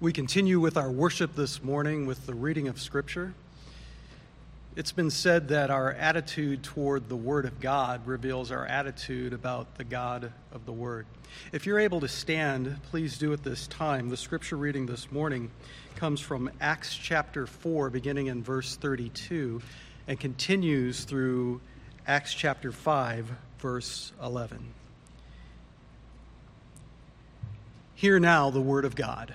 We continue with our worship this morning with the reading of Scripture. It's been said that our attitude toward the Word of God reveals our attitude about the God of the Word. If you're able to stand, please do at this time. The Scripture reading this morning comes from Acts chapter 4, beginning in verse 32, and continues through Acts chapter 5, verse 11. Hear now the Word of God.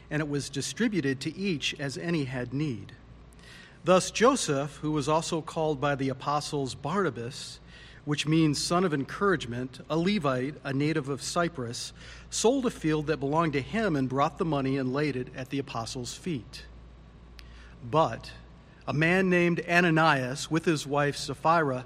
and it was distributed to each as any had need. Thus, Joseph, who was also called by the apostles Barnabas, which means son of encouragement, a Levite, a native of Cyprus, sold a field that belonged to him and brought the money and laid it at the apostles' feet. But a man named Ananias, with his wife Sapphira,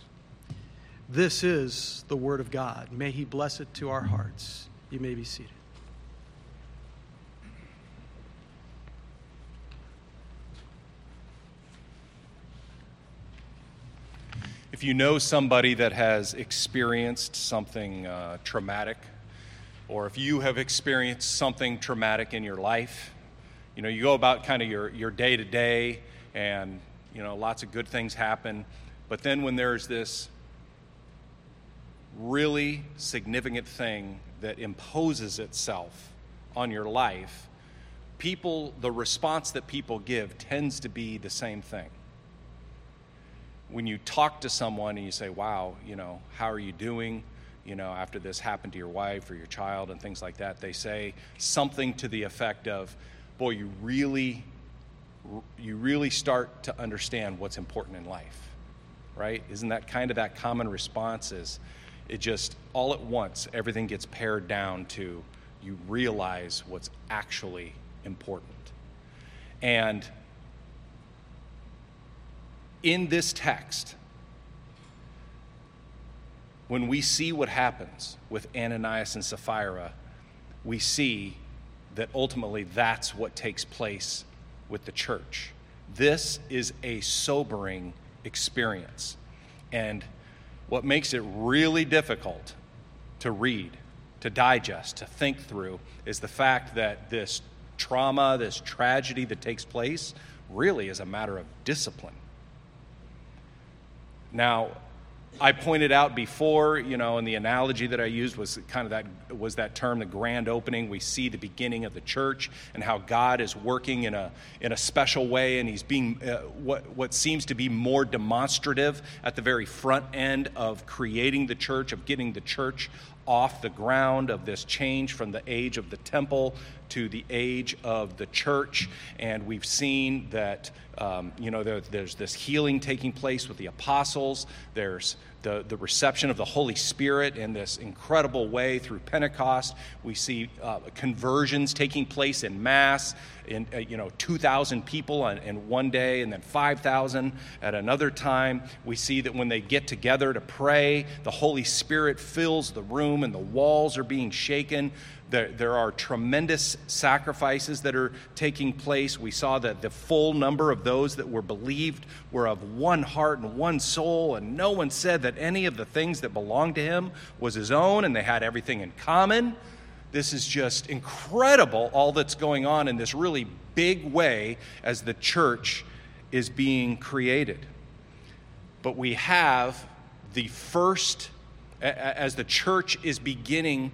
This is the word of God. May he bless it to our hearts. You may be seated. If you know somebody that has experienced something uh, traumatic, or if you have experienced something traumatic in your life, you know, you go about kind of your, your day to day, and, you know, lots of good things happen. But then when there's this really significant thing that imposes itself on your life, people, the response that people give tends to be the same thing. When you talk to someone and you say, wow, you know, how are you doing? You know, after this happened to your wife or your child and things like that, they say something to the effect of, boy, you really, you really start to understand what's important in life, right? Isn't that kind of that common response is, it just all at once everything gets pared down to you realize what's actually important and in this text when we see what happens with Ananias and Sapphira, we see that ultimately that's what takes place with the church. This is a sobering experience. And what makes it really difficult to read, to digest, to think through is the fact that this trauma, this tragedy that takes place, really is a matter of discipline. Now, I pointed out before, you know, and the analogy that I used was kind of that was that term, the grand opening. We see the beginning of the church and how God is working in a in a special way, and He's being uh, what what seems to be more demonstrative at the very front end of creating the church, of getting the church off the ground of this change from the age of the temple to the age of the church. And we've seen that, um, you know, there, there's this healing taking place with the apostles. There's the, the reception of the Holy Spirit in this incredible way through Pentecost. We see uh, conversions taking place in mass, in uh, you know 2,000 people in, in one day, and then 5,000 at another time. We see that when they get together to pray, the Holy Spirit fills the room, and the walls are being shaken. There, there are tremendous sacrifices that are taking place. We saw that the full number of those that were believed were of one heart and one soul, and no one said that any of the things that belonged to him was his own, and they had everything in common. This is just incredible, all that's going on in this really big way as the church is being created. But we have the first, as the church is beginning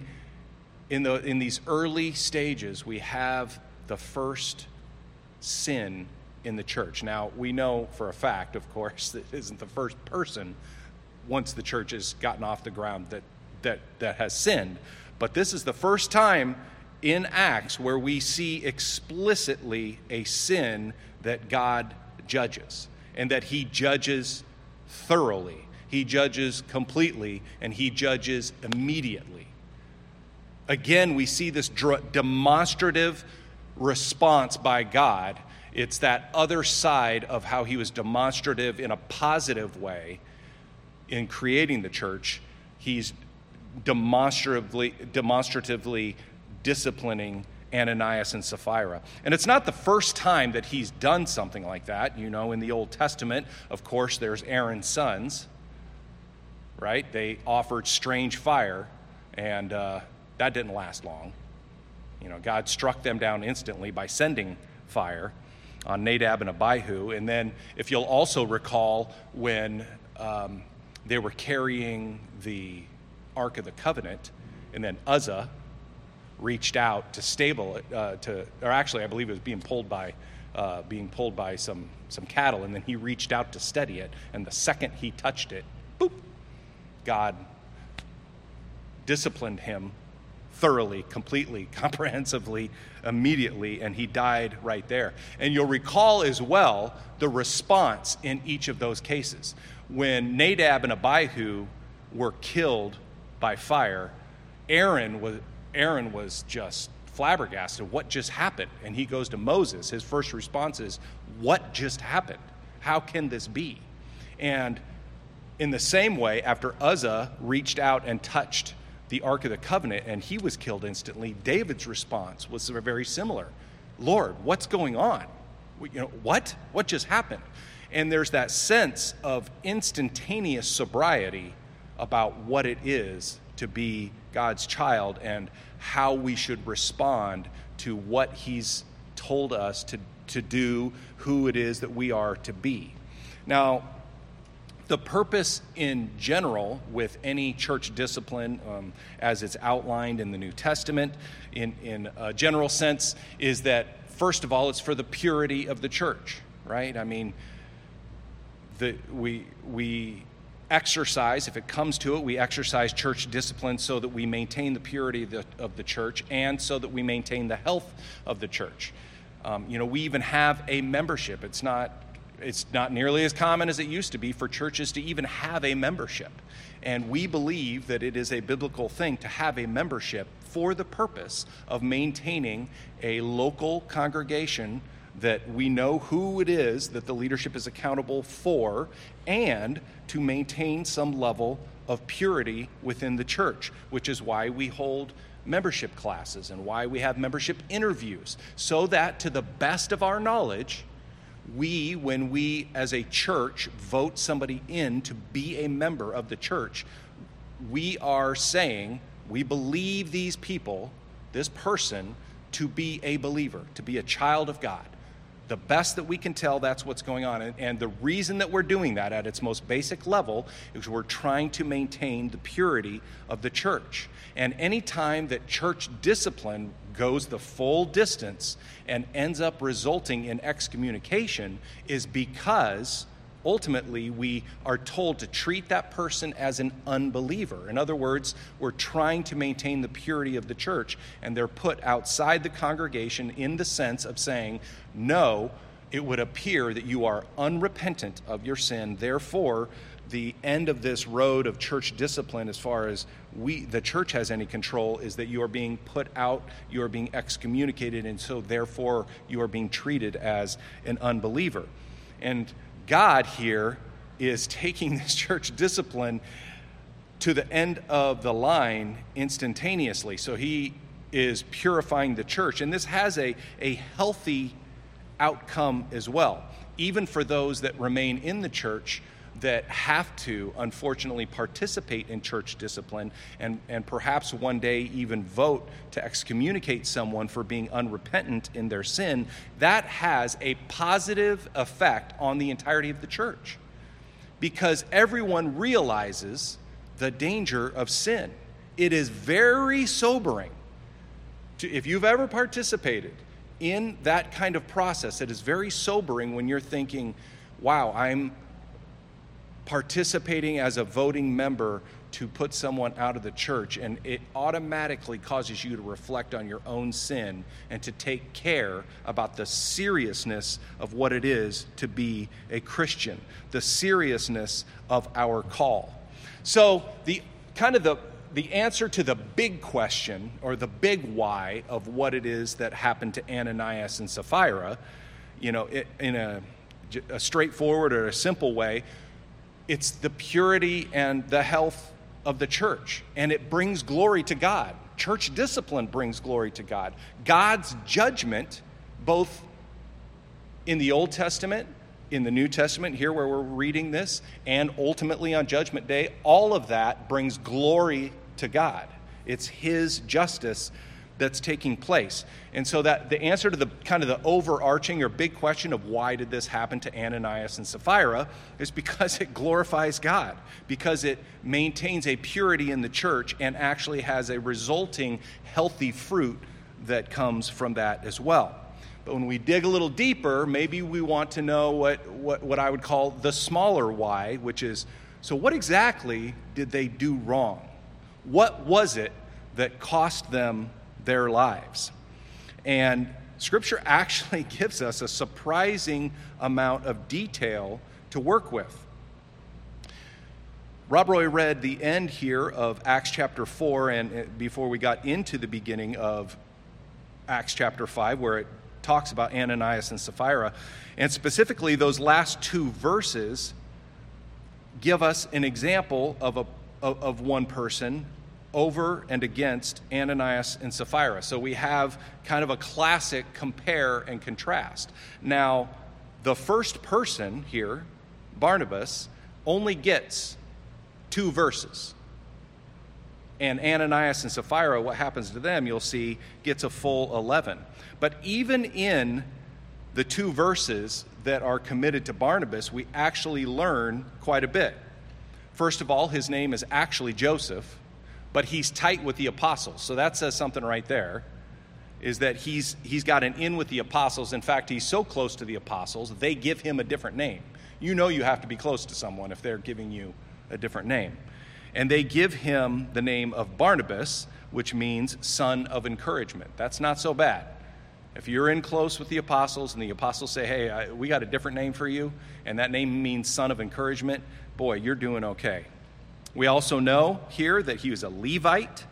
in, the, in these early stages, we have the first sin in the church. Now, we know for a fact, of course, that isn't the first person once the church has gotten off the ground that, that, that has sinned. But this is the first time in Acts where we see explicitly a sin that God judges and that He judges thoroughly. He judges completely and He judges immediately. Again, we see this demonstrative response by God. It's that other side of how he was demonstrative in a positive way in creating the church. He's demonstratively, demonstratively disciplining Ananias and Sapphira. And it's not the first time that he's done something like that. You know, in the Old Testament, of course, there's Aaron's sons, right? They offered strange fire, and uh, that didn't last long. You know, God struck them down instantly by sending fire on Nadab and Abihu. And then, if you'll also recall, when um, they were carrying the Ark of the Covenant, and then Uzzah reached out to stable it, uh, to, or actually, I believe it was being pulled by, uh, being pulled by some some cattle, and then he reached out to steady it, and the second he touched it, boop, God disciplined him thoroughly, completely, comprehensively, immediately, and he died right there. And you'll recall as well the response in each of those cases. When Nadab and Abihu were killed by fire, Aaron was, Aaron was just flabbergasted. What just happened? And he goes to Moses. His first response is, What just happened? How can this be? And in the same way, after Uzzah reached out and touched the Ark of the Covenant and he was killed instantly, David's response was very similar Lord, what's going on? You know, what? What just happened? And there's that sense of instantaneous sobriety about what it is to be God's child and how we should respond to what He's told us to, to do, who it is that we are to be. Now, the purpose in general with any church discipline, um, as it's outlined in the New Testament, in, in a general sense, is that first of all, it's for the purity of the church, right? I mean, the, we, we exercise, if it comes to it, we exercise church discipline so that we maintain the purity of the, of the church and so that we maintain the health of the church. Um, you know, we even have a membership. It's not it's not nearly as common as it used to be for churches to even have a membership. And we believe that it is a biblical thing to have a membership for the purpose of maintaining a local congregation that we know who it is that the leadership is accountable for and to maintain some level of purity within the church, which is why we hold membership classes and why we have membership interviews, so that to the best of our knowledge, we, when we as a church vote somebody in to be a member of the church, we are saying we believe these people, this person, to be a believer, to be a child of God. The best that we can tell, that's what's going on. And, and the reason that we're doing that at its most basic level is we're trying to maintain the purity of the church. And any time that church discipline goes the full distance and ends up resulting in excommunication is because ultimately we are told to treat that person as an unbeliever. In other words, we're trying to maintain the purity of the church, and they're put outside the congregation in the sense of saying, no, it would appear that you are unrepentant of your sin. Therefore, the end of this road of church discipline, as far as we, the church has any control, is that you are being put out, you are being excommunicated, and so therefore you are being treated as an unbeliever. And God here is taking this church discipline to the end of the line instantaneously. So he is purifying the church. And this has a, a healthy outcome as well. Even for those that remain in the church that have to, unfortunately, participate in church discipline and, and perhaps one day even vote to excommunicate someone for being unrepentant in their sin, that has a positive effect on the entirety of the church. Because everyone realizes the danger of sin. It is very sobering. To, if you've ever participated in that kind of process, it is very sobering when you're thinking, wow, I'm participating as a voting member to put someone out of the church, and it automatically causes you to reflect on your own sin and to take care about the seriousness of what it is to be a Christian, the seriousness of our call. So, the kind of the the answer to the big question or the big why of what it is that happened to Ananias and Sapphira, you know, in a, a straightforward or a simple way, it's the purity and the health of the church, and it brings glory to God. Church discipline brings glory to God. God's judgment, both in the Old Testament, in the New Testament, here where we're reading this, and ultimately on Judgment Day, all of that brings glory to God. It's His justice that's taking place. And so that the answer to the kind of the overarching or big question of why did this happen to Ananias and Sapphira is because it glorifies God, because it maintains a purity in the church and actually has a resulting healthy fruit that comes from that as well. But when we dig a little deeper, maybe we want to know what, what, what I would call the smaller why, which is so what exactly did they do wrong? What was it that cost them their lives. And Scripture actually gives us a surprising amount of detail to work with. Rob Roy read the end here of Acts chapter 4, and before we got into the beginning of Acts chapter 5, where it talks about Ananias and Sapphira. And specifically, those last two verses give us an example of, a, of one person over and against Ananias and Sapphira. So we have kind of a classic compare and contrast. Now, the first person here, Barnabas, only gets two verses. And Ananias and Sapphira, what happens to them, you'll see, gets a full 11. But even in the two verses that are committed to Barnabas, we actually learn quite a bit. First of all, his name is actually Joseph but he's tight with the apostles. So that says something right there is that he's, he's got an in with the apostles. In fact, he's so close to the apostles, they give him a different name. You know you have to be close to someone if they're giving you a different name. And they give him the name of Barnabas, which means son of encouragement. That's not so bad. If you're in close with the apostles and the apostles say, hey, I, we got a different name for you, and that name means son of encouragement, boy, you're doing okay. We also know here that he was a Levite,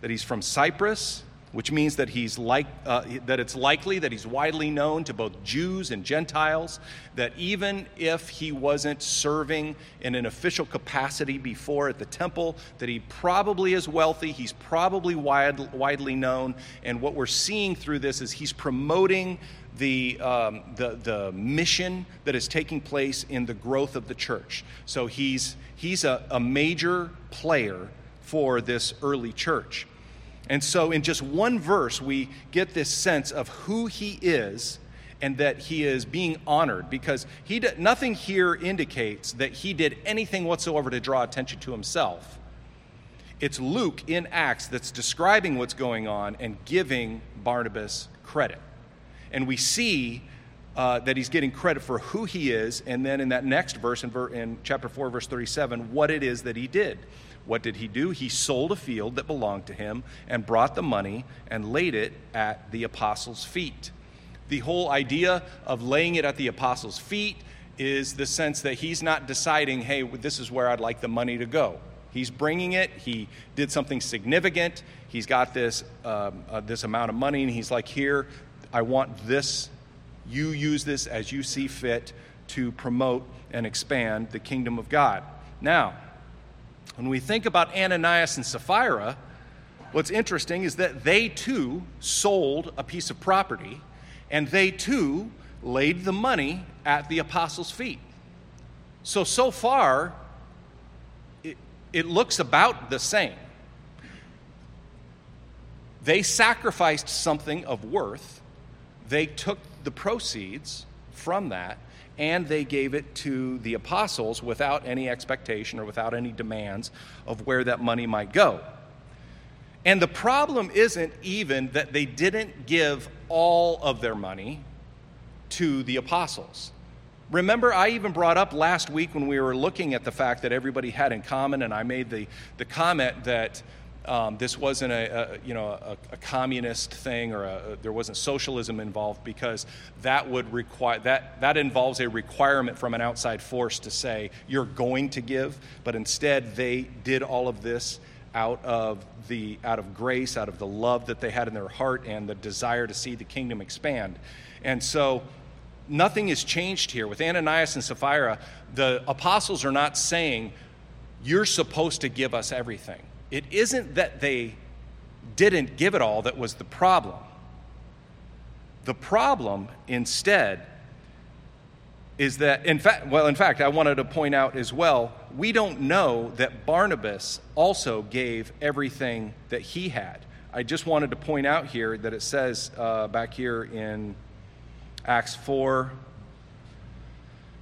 that he's from Cyprus, which means that, he's like, uh, that it's likely that he's widely known to both Jews and Gentiles, that even if he wasn't serving in an official capacity before at the temple, that he probably is wealthy, he's probably wide, widely known, and what we're seeing through this is he's promoting the, um, the, the mission that is taking place in the growth of the church. So he's, he's a, a major player for this early church. And so, in just one verse, we get this sense of who he is and that he is being honored because he did, nothing here indicates that he did anything whatsoever to draw attention to himself. It's Luke in Acts that's describing what's going on and giving Barnabas credit. And we see uh, that he's getting credit for who he is, and then in that next verse, in, ver- in chapter 4, verse 37, what it is that he did. What did he do? He sold a field that belonged to him and brought the money and laid it at the apostles' feet. The whole idea of laying it at the apostles' feet is the sense that he's not deciding, hey, this is where I'd like the money to go. He's bringing it. He did something significant. He's got this, um, uh, this amount of money, and he's like, here, I want this. You use this as you see fit to promote and expand the kingdom of God. Now, when we think about Ananias and Sapphira, what's interesting is that they too sold a piece of property and they too laid the money at the apostles' feet. So, so far, it, it looks about the same. They sacrificed something of worth, they took the proceeds from that, and they gave it to the apostles without any expectation or without any demands of where that money might go. And the problem isn't even that they didn't give all of their money to the apostles. Remember, I even brought up last week when we were looking at the fact that everybody had in common, and I made the, the comment that um, this wasn't a, a you know a, a, communist thing or a, there wasn't socialism involved because that would require that that involves a requirement from an outside force to say you're going to give, but instead they did all of this out of the out of grace, out of the love that they had in their heart and the desire to see the kingdom expand. And so nothing has changed here. With Ananias and Sapphira, the apostles are not saying, You're supposed to give us everything. It isn't that they didn't give it all that was the problem. The problem, instead, is that, in fact, well, in fact, I wanted to point out as well, we don't know that Barnabas also gave everything that he had. I just wanted to point out here that it says uh, back here in Acts 4,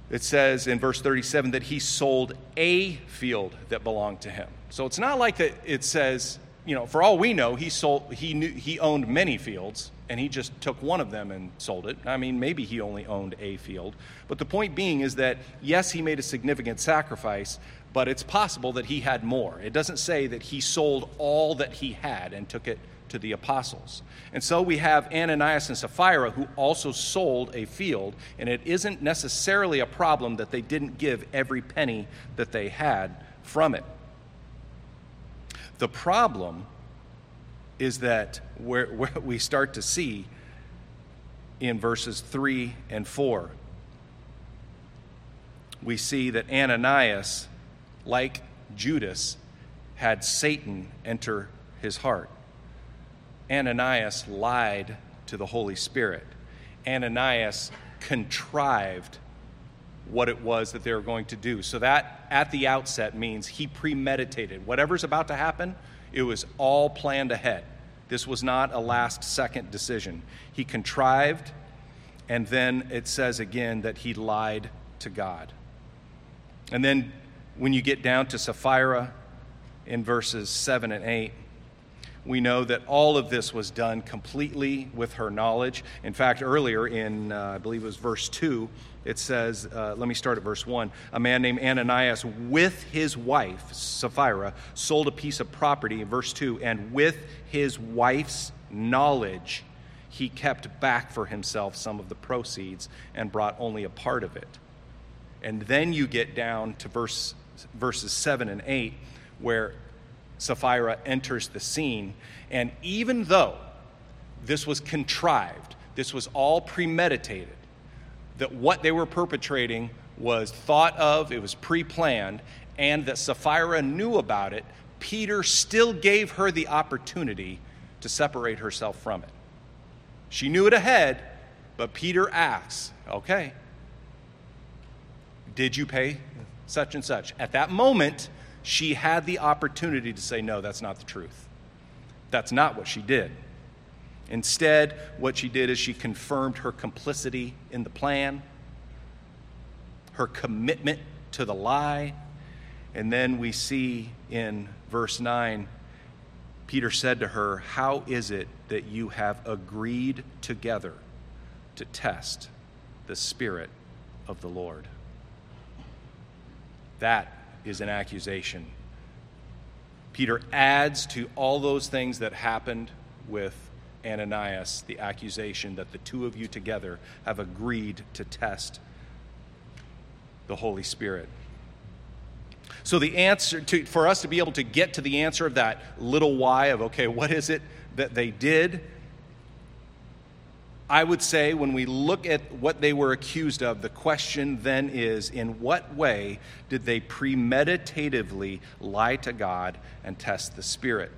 it says in verse 37 that he sold a field that belonged to him. So it's not like that it says, you know, for all we know, he sold he knew he owned many fields and he just took one of them and sold it. I mean, maybe he only owned a field. But the point being is that, yes, he made a significant sacrifice, but it's possible that he had more. It doesn't say that he sold all that he had and took it to the apostles. And so we have Ananias and Sapphira who also sold a field, and it isn't necessarily a problem that they didn't give every penny that they had from it. The problem is that where, where we start to see in verses 3 and 4, we see that Ananias, like Judas, had Satan enter his heart. Ananias lied to the Holy Spirit. Ananias contrived what it was that they were going to do. So that at the outset means he premeditated. Whatever's about to happen, it was all planned ahead. This was not a last second decision. He contrived, and then it says again that he lied to God. And then when you get down to Sapphira in verses 7 and 8, we know that all of this was done completely with her knowledge. In fact, earlier in, uh, I believe it was verse 2, it says, uh, let me start at verse 1. A man named Ananias, with his wife, Sapphira, sold a piece of property, verse 2, and with his wife's knowledge, he kept back for himself some of the proceeds and brought only a part of it. And then you get down to verse, verses 7 and 8, where Sapphira enters the scene. And even though this was contrived, this was all premeditated, that what they were perpetrating was thought of, it was pre planned, and that Sapphira knew about it, Peter still gave her the opportunity to separate herself from it. She knew it ahead, but Peter asks, okay, did you pay such and such? At that moment, she had the opportunity to say, no, that's not the truth. That's not what she did. Instead, what she did is she confirmed her complicity in the plan, her commitment to the lie. And then we see in verse 9, Peter said to her, How is it that you have agreed together to test the Spirit of the Lord. That is an accusation. Peter adds to all those things that happened with Ananias the accusation that the two of you together have agreed to test the Holy Spirit. So, the answer to, for us to be able to get to the answer of that little why of, okay, what is it that they did? I would say when we look at what they were accused of, the question then is in what way did they premeditatively lie to God and test the Spirit?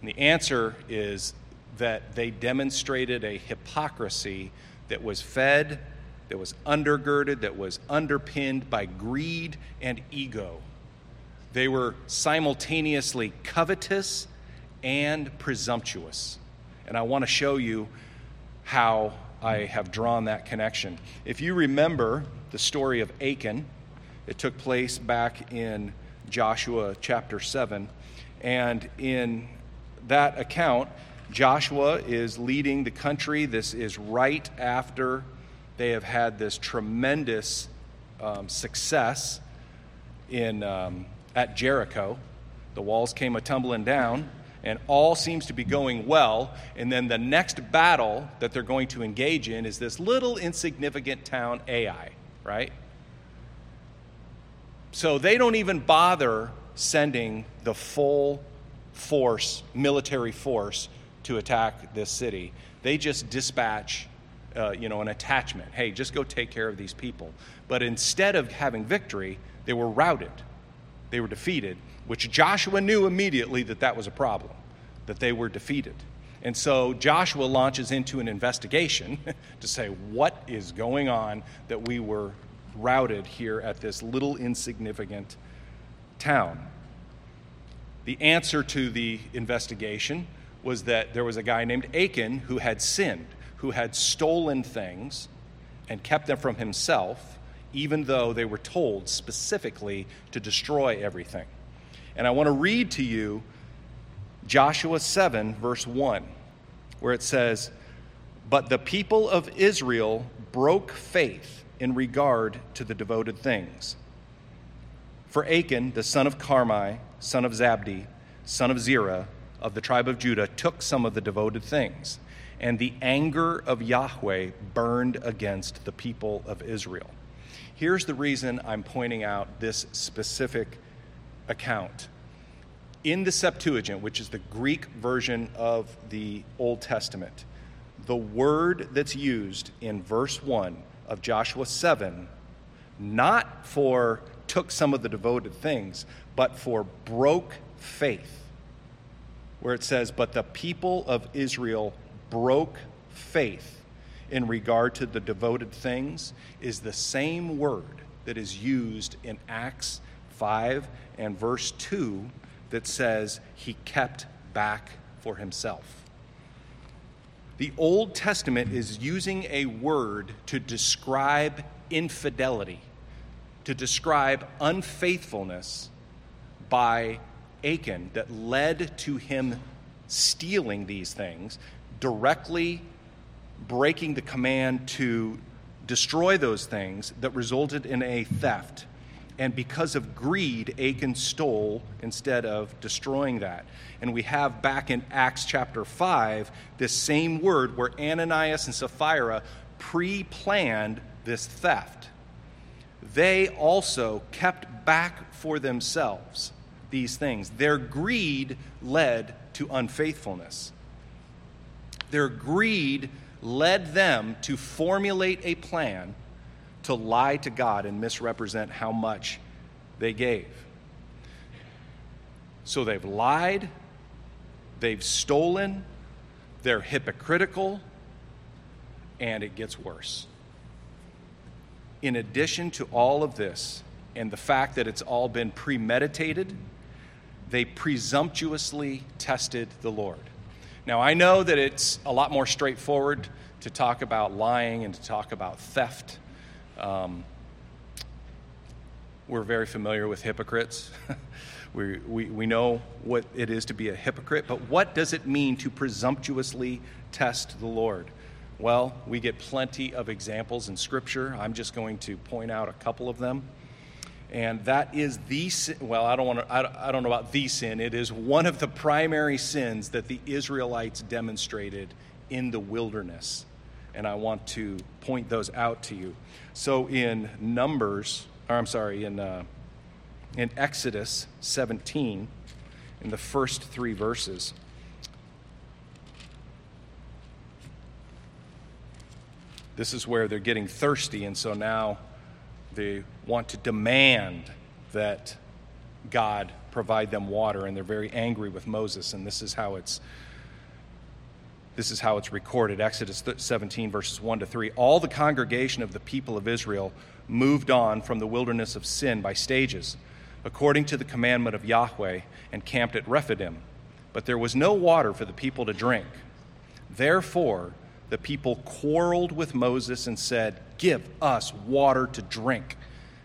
And the answer is that they demonstrated a hypocrisy that was fed, that was undergirded, that was underpinned by greed and ego. They were simultaneously covetous and presumptuous. And I want to show you how I have drawn that connection. If you remember the story of Achan, it took place back in Joshua chapter 7. And in that account, Joshua is leading the country. This is right after they have had this tremendous um, success in, um, at Jericho. The walls came a tumbling down and all seems to be going well. And then the next battle that they're going to engage in is this little insignificant town, Ai, right? So they don't even bother sending the full force, military force, to attack this city. They just dispatch, uh, you know, an attachment. Hey, just go take care of these people. But instead of having victory, they were routed. They were defeated which Joshua knew immediately that that was a problem, that they were defeated. And so Joshua launches into an investigation to say, what is going on that we were routed here at this little insignificant town? The answer to the investigation was that there was a guy named Achan who had sinned, who had stolen things and kept them from himself, even though they were told specifically to destroy everything. And I want to read to you Joshua 7, verse 1, where it says, But the people of Israel broke faith in regard to the devoted things. For Achan, the son of Carmi, son of Zabdi, son of Zerah, of the tribe of Judah, took some of the devoted things, and the anger of Yahweh burned against the people of Israel. Here's the reason I'm pointing out this specific account. In the Septuagint, which is the Greek version of the Old Testament, the word that's used in verse 1 of Joshua 7, not for took some of the devoted things, but for broke faith, where it says, But the people of Israel broke faith in regard to the devoted things, is the same word that is used in Acts 5 and verse 2 that says he kept back for himself. The Old Testament is using a word to describe infidelity, to describe unfaithfulness by Achan that led to him stealing these things, directly breaking the command to destroy those things that resulted in a theft and because of greed, Achan stole instead of destroying that. And we have back in Acts chapter 5 this same word where Ananias and Sapphira pre planned this theft. They also kept back for themselves these things. Their greed led to unfaithfulness. Their greed led them to formulate a plan to lie to God and misrepresent how much they gave. So they've lied, they've stolen, they're hypocritical, and it gets worse. In addition to all of this, and the fact that it's all been premeditated, they presumptuously tested the Lord. Now, I know that it's a lot more straightforward to talk about lying and to talk about theft um, we're very familiar with hypocrites. we, we, we know what it is to be a hypocrite, but what does it mean to presumptuously test the Lord? Well, we get plenty of examples in Scripture. I'm just going to point out a couple of them. And that is the sin. Well, I don't want to, I don't know about the sin. It is one of the primary sins that the Israelites demonstrated in the wilderness. And I want to point those out to you. So in Numbers, or I'm sorry, in, uh, in Exodus 17, in the first three verses, this is where they're getting thirsty, and so now they want to demand that God provide them water, and they're very angry with Moses, and this is how it's this is how it's recorded Exodus 17, verses 1 to 3. All the congregation of the people of Israel moved on from the wilderness of sin by stages, according to the commandment of Yahweh, and camped at Rephidim. But there was no water for the people to drink. Therefore, the people quarreled with Moses and said, Give us water to drink.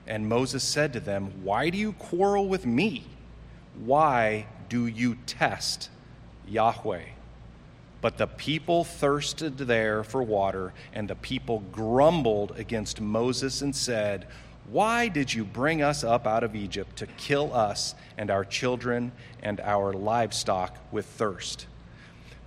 And Moses said to them, Why do you quarrel with me? Why do you test Yahweh? But the people thirsted there for water, and the people grumbled against Moses and said, Why did you bring us up out of Egypt to kill us and our children and our livestock with thirst?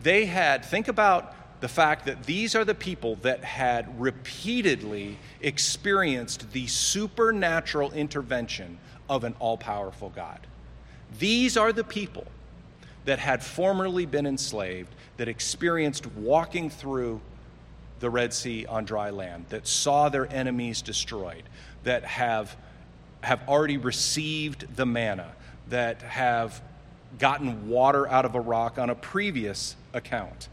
They had, think about the fact that these are the people that had repeatedly experienced the supernatural intervention of an all powerful God. These are the people that had formerly been enslaved, that experienced walking through the Red Sea on dry land, that saw their enemies destroyed, that have, have already received the manna, that have gotten water out of a rock on a previous account,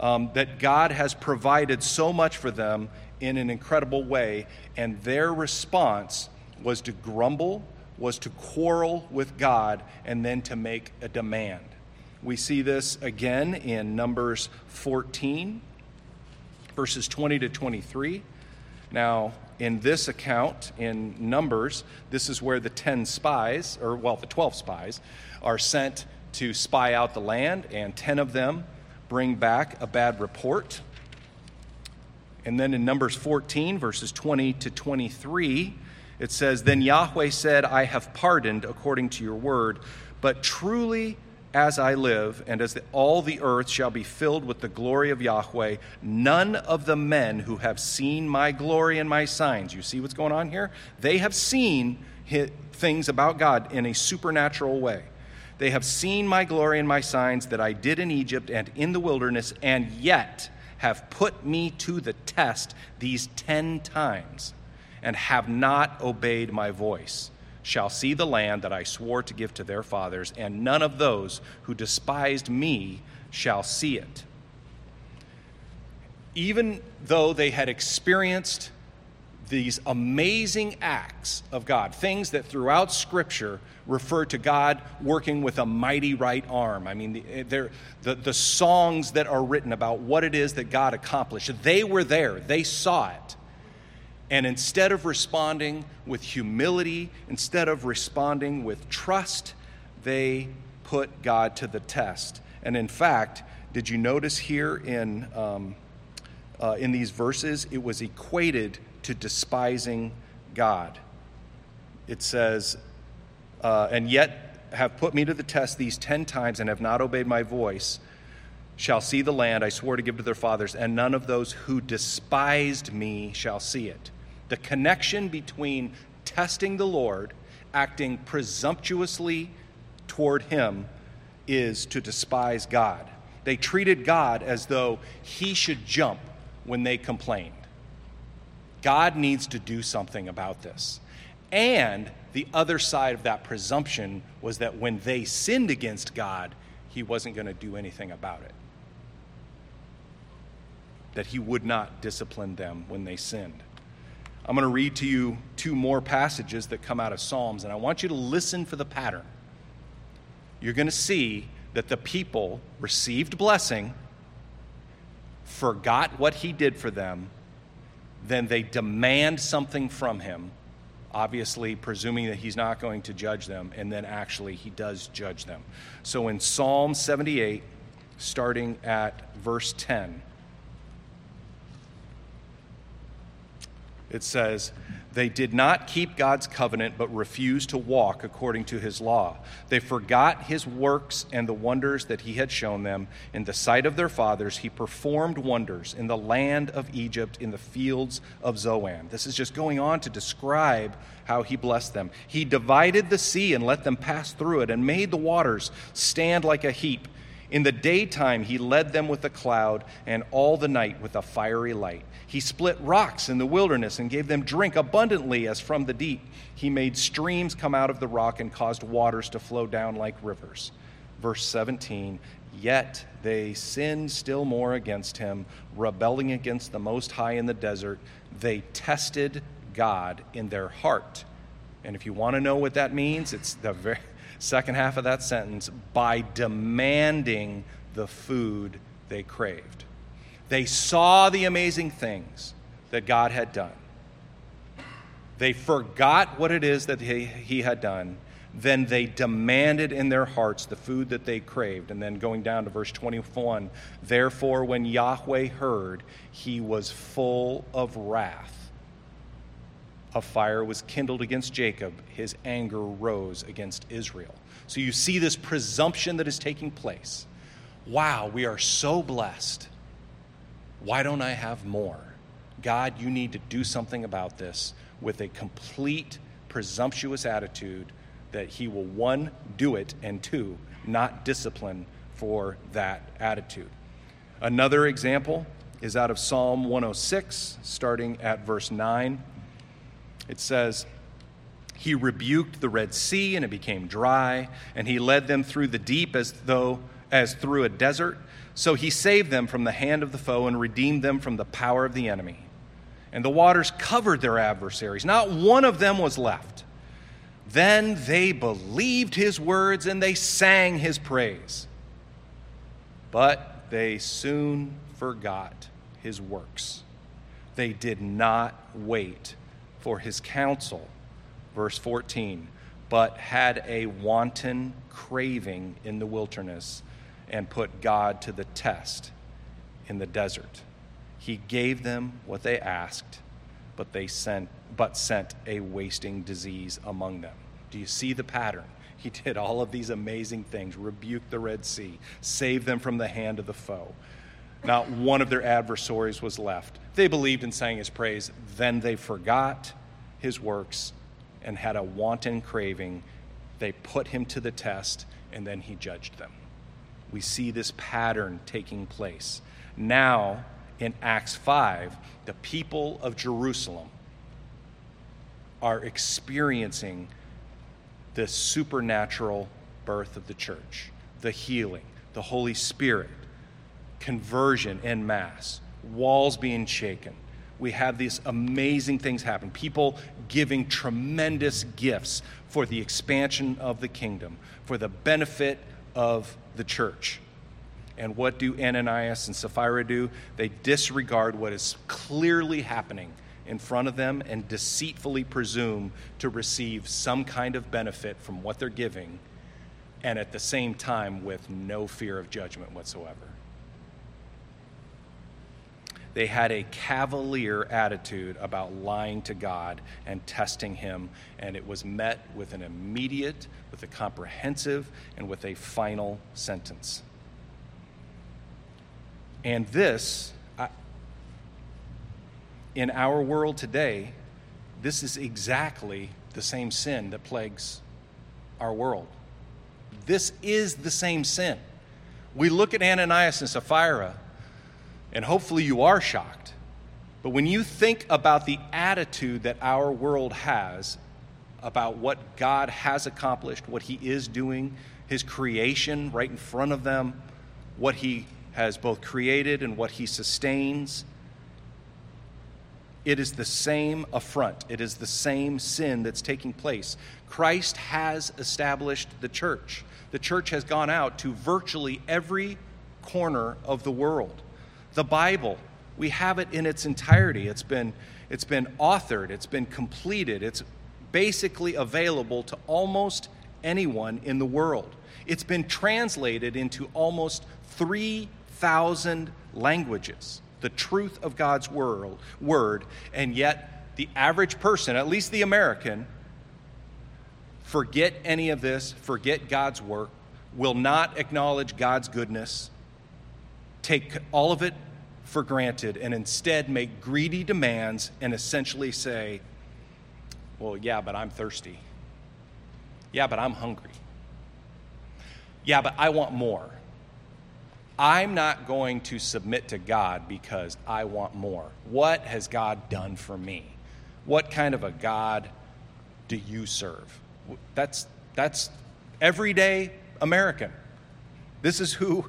um, that God has provided so much for them in an incredible way, and their response was to grumble, was to quarrel with God, and then to make a demand. We see this again in Numbers 14, verses 20 to 23. Now, in this account, in Numbers, this is where the 10 spies, or well, the 12 spies, are sent to spy out the land, and 10 of them bring back a bad report. And then in Numbers 14, verses 20 to 23, it says, Then Yahweh said, I have pardoned according to your word, but truly as I live, and as the, all the earth shall be filled with the glory of Yahweh, none of the men who have seen my glory and my signs, you see what's going on here? They have seen things about God in a supernatural way. They have seen my glory and my signs that I did in Egypt and in the wilderness, and yet have put me to the test these ten times, and have not obeyed my voice shall see the land that I swore to give to their fathers, and none of those who despised me shall see it. Even though they had experienced these amazing acts of God, things that throughout Scripture refer to God working with a mighty right arm. I mean, the, eh, the, the songs that are written about what it is that God accomplished, they were there, they saw it. And instead of responding with humility, instead of responding with trust, they put God to the test. And in fact, did you notice here in, um, uh, in these verses, it was equated to despising God? It says, uh, and yet have put me to the test these ten times and have not obeyed my voice shall see the land I swore to give to their fathers, and none of those who despised me shall see it the connection between testing the Lord, acting presumptuously toward Him, is to despise God. They treated God as though He should jump when they complained. God needs to do something about this. And the other side of that presumption was that when they sinned against God, He wasn't going to do anything about it. That He would not discipline them when they sinned. I'm going to read to you two more passages that come out of Psalms, and I want you to listen for the pattern. You're going to see that the people received blessing, forgot what he did for them, then they demand something from him, obviously presuming that he's not going to judge them, and then actually he does judge them. So in Psalm 78, starting at verse 10, it says, They did not keep God's covenant, but refused to walk according to his law. They forgot his works and the wonders that he had shown them. In the sight of their fathers, he performed wonders in the land of Egypt, in the fields of Zoan. This is just going on to describe how he blessed them. He divided the sea and let them pass through it, and made the waters stand like a heap. In the daytime, he led them with a cloud, and all the night with a fiery light. He split rocks in the wilderness and gave them drink abundantly as from the deep. He made streams come out of the rock and caused waters to flow down like rivers. Verse 17 Yet they sinned still more against him, rebelling against the Most High in the desert. They tested God in their heart. And if you want to know what that means, it's the very second half of that sentence by demanding the food they craved. They saw the amazing things that God had done. They forgot what it is that he, he had done. Then they demanded in their hearts the food that they craved. And then going down to verse 21 Therefore, when Yahweh heard, he was full of wrath a fire was kindled against Jacob, his anger rose against Israel. So you see this presumption that is taking place. Wow, we are so blessed. Why don't I have more? God, you need to do something about this with a complete presumptuous attitude that He will, one, do it, and two, not discipline for that attitude. Another example is out of Psalm 106, starting at verse 9. It says, He rebuked the Red Sea and it became dry, and he led them through the deep as though as through a desert. So he saved them from the hand of the foe and redeemed them from the power of the enemy. And the waters covered their adversaries. Not one of them was left. Then they believed his words and they sang his praise. But they soon forgot his works. They did not wait for his counsel. Verse 14, but had a wanton craving in the wilderness and put God to the test in the desert. He gave them what they asked, but they sent but sent a wasting disease among them. Do you see the pattern? He did all of these amazing things, rebuked the Red Sea, saved them from the hand of the foe. Not one of their adversaries was left. They believed and sang his praise. Then they forgot his works and had a wanton craving. They put him to the test, and then he judged them. We see this pattern taking place. Now, in Acts 5, the people of Jerusalem are experiencing the supernatural birth of the church, the healing, the Holy Spirit, conversion en masse, walls being shaken. We have these amazing things happen. People giving tremendous gifts for the expansion of the kingdom, for the benefit of the church. And what do Ananias and Sapphira do? They disregard what is clearly happening in front of them and deceitfully presume to receive some kind of benefit from what they're giving, and at the same time with no fear of judgment whatsoever. They had a cavalier attitude about lying to God and testing Him, and it was met with an immediate, with a comprehensive, and with a final sentence. And this, I, in our world today, this is exactly the same sin that plagues our world. This is the same sin. We look at Ananias and Sapphira and hopefully you are shocked. But when you think about the attitude that our world has about what God has accomplished, what He is doing, His creation right in front of them, what He has both created and what He sustains, it is the same affront. It is the same sin that's taking place. Christ has established the church. The church has gone out to virtually every corner of the world the Bible. We have it in its entirety. It's been, it's been authored, it's been completed, it's basically available to almost anyone in the world. It's been translated into almost 3,000 languages, the truth of God's word, word, and yet the average person, at least the American, forget any of this, forget God's work, will not acknowledge God's goodness, take all of it for granted, and instead make greedy demands and essentially say, Well, yeah, but I'm thirsty. Yeah, but I'm hungry. Yeah, but I want more. I'm not going to submit to God because I want more. What has God done for me? What kind of a God do you serve? That's, that's everyday American. This is who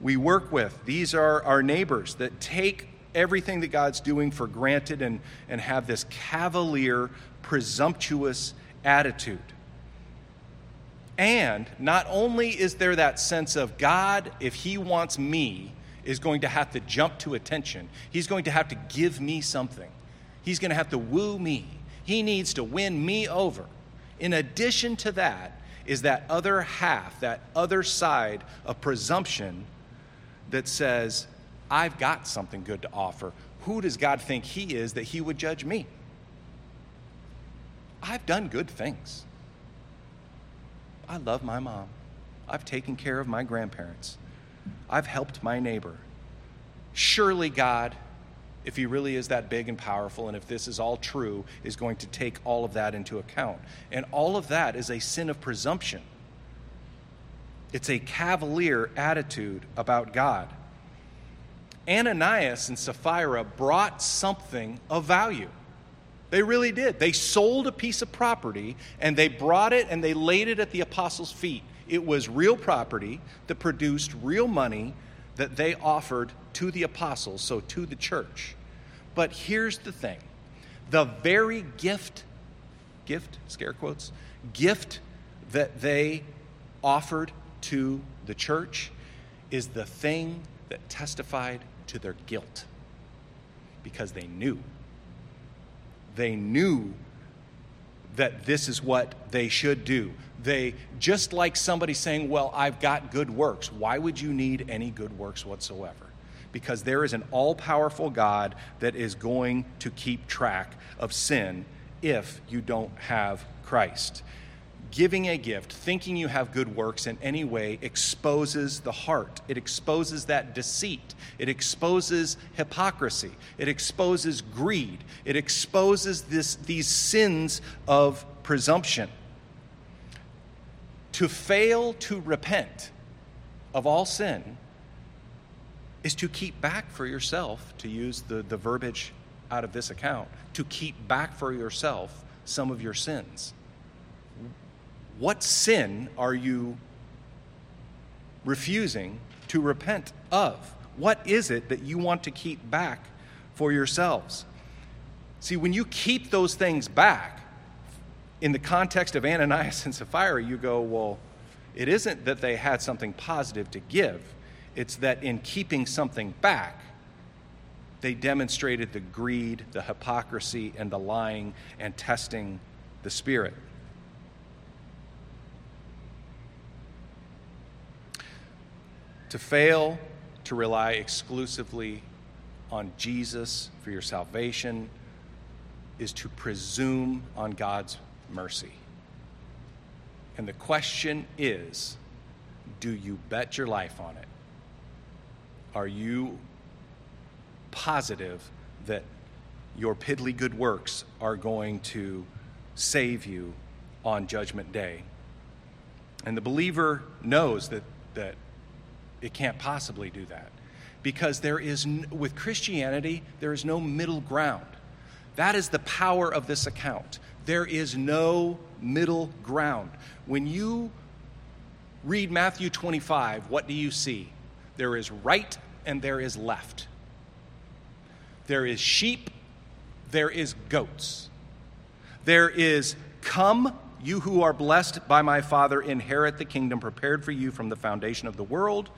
we work with. These are our neighbors that take everything that God's doing for granted and, and have this cavalier, presumptuous attitude. And not only is there that sense of God, if He wants me, is going to have to jump to attention, He's going to have to give me something. He's going to have to woo me. He needs to win me over. In addition to that, is that other half, that other side of presumption that says, I've got something good to offer. Who does God think He is that He would judge me? I've done good things. I love my mom. I've taken care of my grandparents. I've helped my neighbor. Surely God, if He really is that big and powerful, and if this is all true, is going to take all of that into account. And all of that is a sin of presumption. It's a cavalier attitude about God. Ananias and Sapphira brought something of value. They really did. They sold a piece of property and they brought it and they laid it at the apostles' feet. It was real property that produced real money that they offered to the apostles, so to the church. But here's the thing the very gift, gift, scare quotes, gift that they offered to the church is the thing that testified to their guilt because they knew they knew that this is what they should do. They, just like somebody saying, Well, I've got good works, why would you need any good works whatsoever? Because there is an all powerful God that is going to keep track of sin if you don't have Christ giving a gift, thinking you have good works in any way, exposes the heart. It exposes that deceit. It exposes hypocrisy. It exposes greed. It exposes this, these sins of presumption. To fail to repent of all sin is to keep back for yourself, to use the, the verbiage out of this account, to keep back for yourself some of your sins. What sin are you refusing to repent of? What is it that you want to keep back for yourselves? See, when you keep those things back, in the context of Ananias and Sapphira, you go, well, it isn't that they had something positive to give, it's that in keeping something back, they demonstrated the greed, the hypocrisy, and the lying and testing the Spirit. To fail to rely exclusively on Jesus for your salvation is to presume on God's mercy. And the question is do you bet your life on it? Are you positive that your piddly good works are going to save you on Judgment Day? And the believer knows that, that it can't possibly do that. Because there is, with Christianity, there is no middle ground. That is the power of this account. There is no middle ground. When you read Matthew 25, what do you see? There is right and there is left. There is sheep, there is goats. There is come, you who are blessed by my Father, inherit the kingdom prepared for you from the foundation of the world.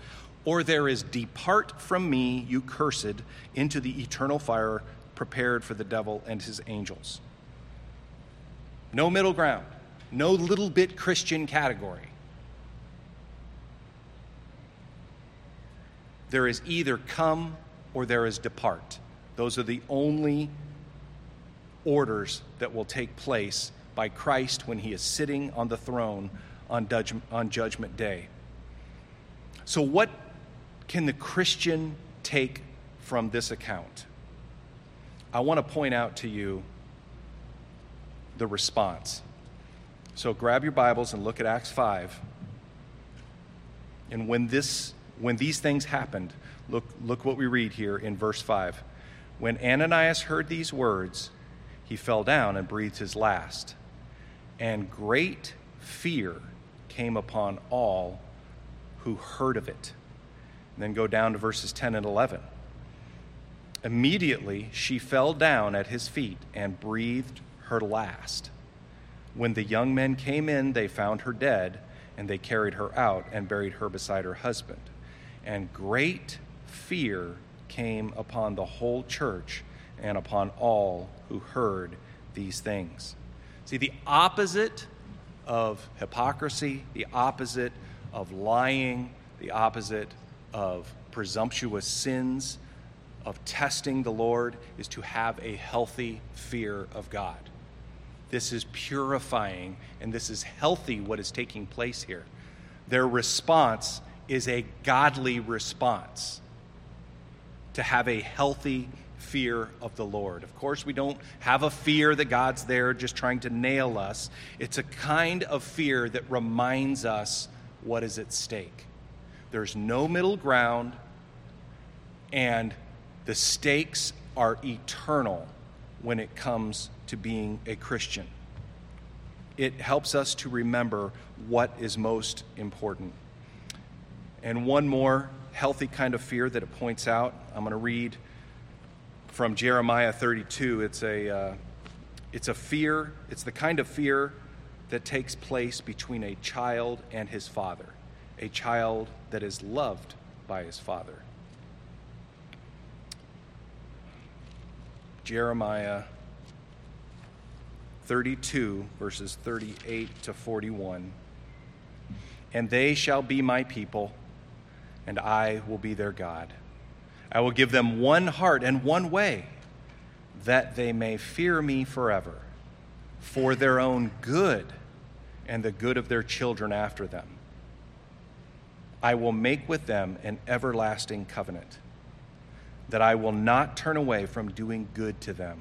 Or there is, depart from me, you cursed, into the eternal fire prepared for the devil and his angels. No middle ground, no little bit Christian category. There is either come or there is depart. Those are the only orders that will take place by Christ when he is sitting on the throne on, on Judgment Day. So, what can the Christian take from this account? I want to point out to you the response. So, grab your Bibles and look at Acts 5. And when, this, when these things happened, look, look what we read here in verse 5. When Ananias heard these words, he fell down and breathed his last. And great fear came upon all who heard of it. And then go down to verses 10 and 11. Immediately she fell down at his feet and breathed her last. When the young men came in, they found her dead, and they carried her out and buried her beside her husband. And great fear came upon the whole church and upon all who heard these things. See, the opposite of hypocrisy, the opposite of lying, the opposite of presumptuous sins, of testing the Lord, is to have a healthy fear of God. This is purifying and this is healthy what is taking place here. Their response is a godly response to have a healthy fear of the Lord. Of course, we don't have a fear that God's there just trying to nail us. It's a kind of fear that reminds us what is at stake. There's no middle ground, and the stakes are eternal when it comes to being a Christian. It helps us to remember what is most important. And one more healthy kind of fear that it points out, I'm going to read from Jeremiah 32. It's a, uh, it's a fear, it's the kind of fear that takes place between a child and his father, a child that is loved by his father. Jeremiah 32, verses 38 to 41. And they shall be my people, and I will be their God. I will give them one heart and one way, that they may fear me forever, for their own good and the good of their children after them. I will make with them an everlasting covenant, that I will not turn away from doing good to them,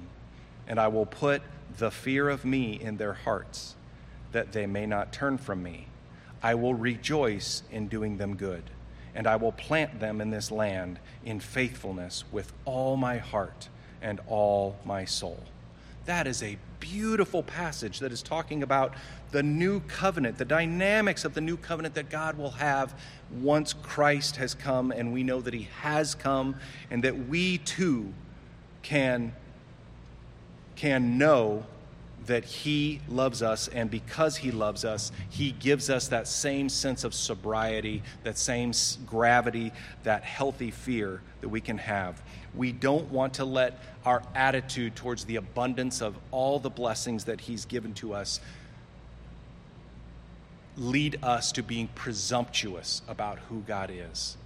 and I will put the fear of me in their hearts, that they may not turn from me. I will rejoice in doing them good and I will plant them in this land in faithfulness with all my heart and all my soul. That is a beautiful passage that is talking about the new covenant, the dynamics of the new covenant that God will have once Christ has come, and we know that He has come, and that we too can, can know that He loves us, and because He loves us, He gives us that same sense of sobriety, that same gravity, that healthy fear that we can have. We don't want to let our attitude towards the abundance of all the blessings that He's given to us lead us to being presumptuous about who God is.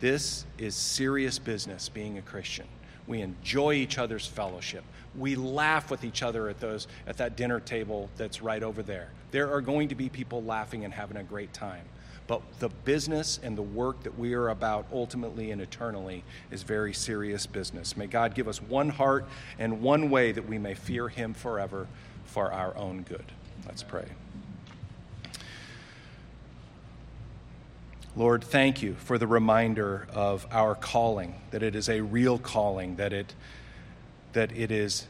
This is serious business being a Christian. We enjoy each other's fellowship we laugh with each other at those at that dinner table that's right over there. There are going to be people laughing and having a great time. But the business and the work that we are about ultimately and eternally is very serious business. May God give us one heart and one way that we may fear Him forever for our own good. Let's pray. Lord, thank you for the reminder of our calling, that it is a real calling, that it that it is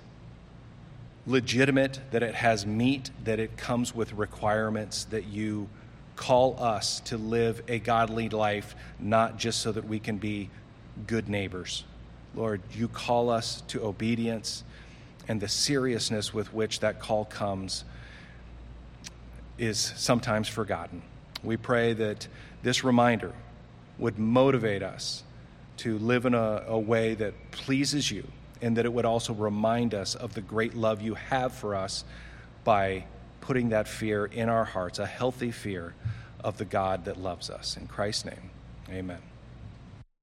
legitimate, that it has meat, that it comes with requirements, that you call us to live a godly life, not just so that we can be good neighbors. Lord, you call us to obedience, and the seriousness with which that call comes is sometimes forgotten. We pray that this reminder would motivate us to live in a, a way that pleases you and that it would also remind us of the great love you have for us by putting that fear in our hearts, a healthy fear of the God that loves us. In Christ's name, amen.